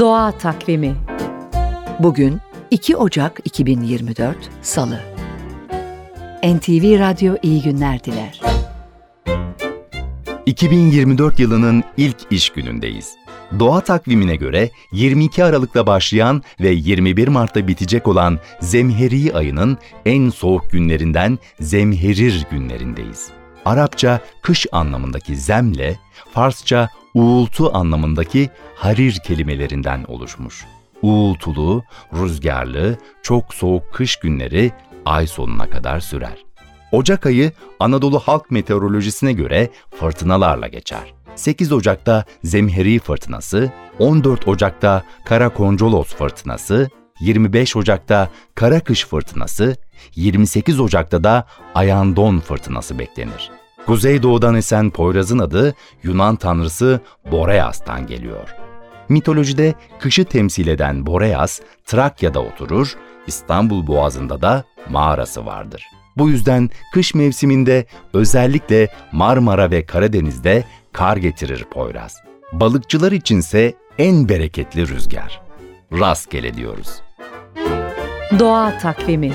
Doğa Takvimi Bugün 2 Ocak 2024 Salı NTV Radyo iyi günler diler. 2024 yılının ilk iş günündeyiz. Doğa takvimine göre 22 Aralık'ta başlayan ve 21 Mart'ta bitecek olan Zemheri ayının en soğuk günlerinden Zemherir günlerindeyiz. Arapça kış anlamındaki zemle, Farsça uğultu anlamındaki harir kelimelerinden oluşmuş. Uğultulu, rüzgarlı, çok soğuk kış günleri ay sonuna kadar sürer. Ocak ayı Anadolu halk meteorolojisine göre fırtınalarla geçer. 8 Ocak'ta Zemheri fırtınası, 14 Ocak'ta Karakoncolos fırtınası, 25 Ocak'ta Karakış fırtınası, 28 Ocak'ta da Ayandon fırtınası beklenir. Kuzeydoğudan esen Poyraz'ın adı Yunan tanrısı Boreas'tan geliyor. Mitolojide kışı temsil eden Boreas, Trakya'da oturur, İstanbul Boğazı'nda da mağarası vardır. Bu yüzden kış mevsiminde özellikle Marmara ve Karadeniz'de kar getirir Poyraz. Balıkçılar içinse en bereketli rüzgar. Rastgele diyoruz. Doğa Takvimi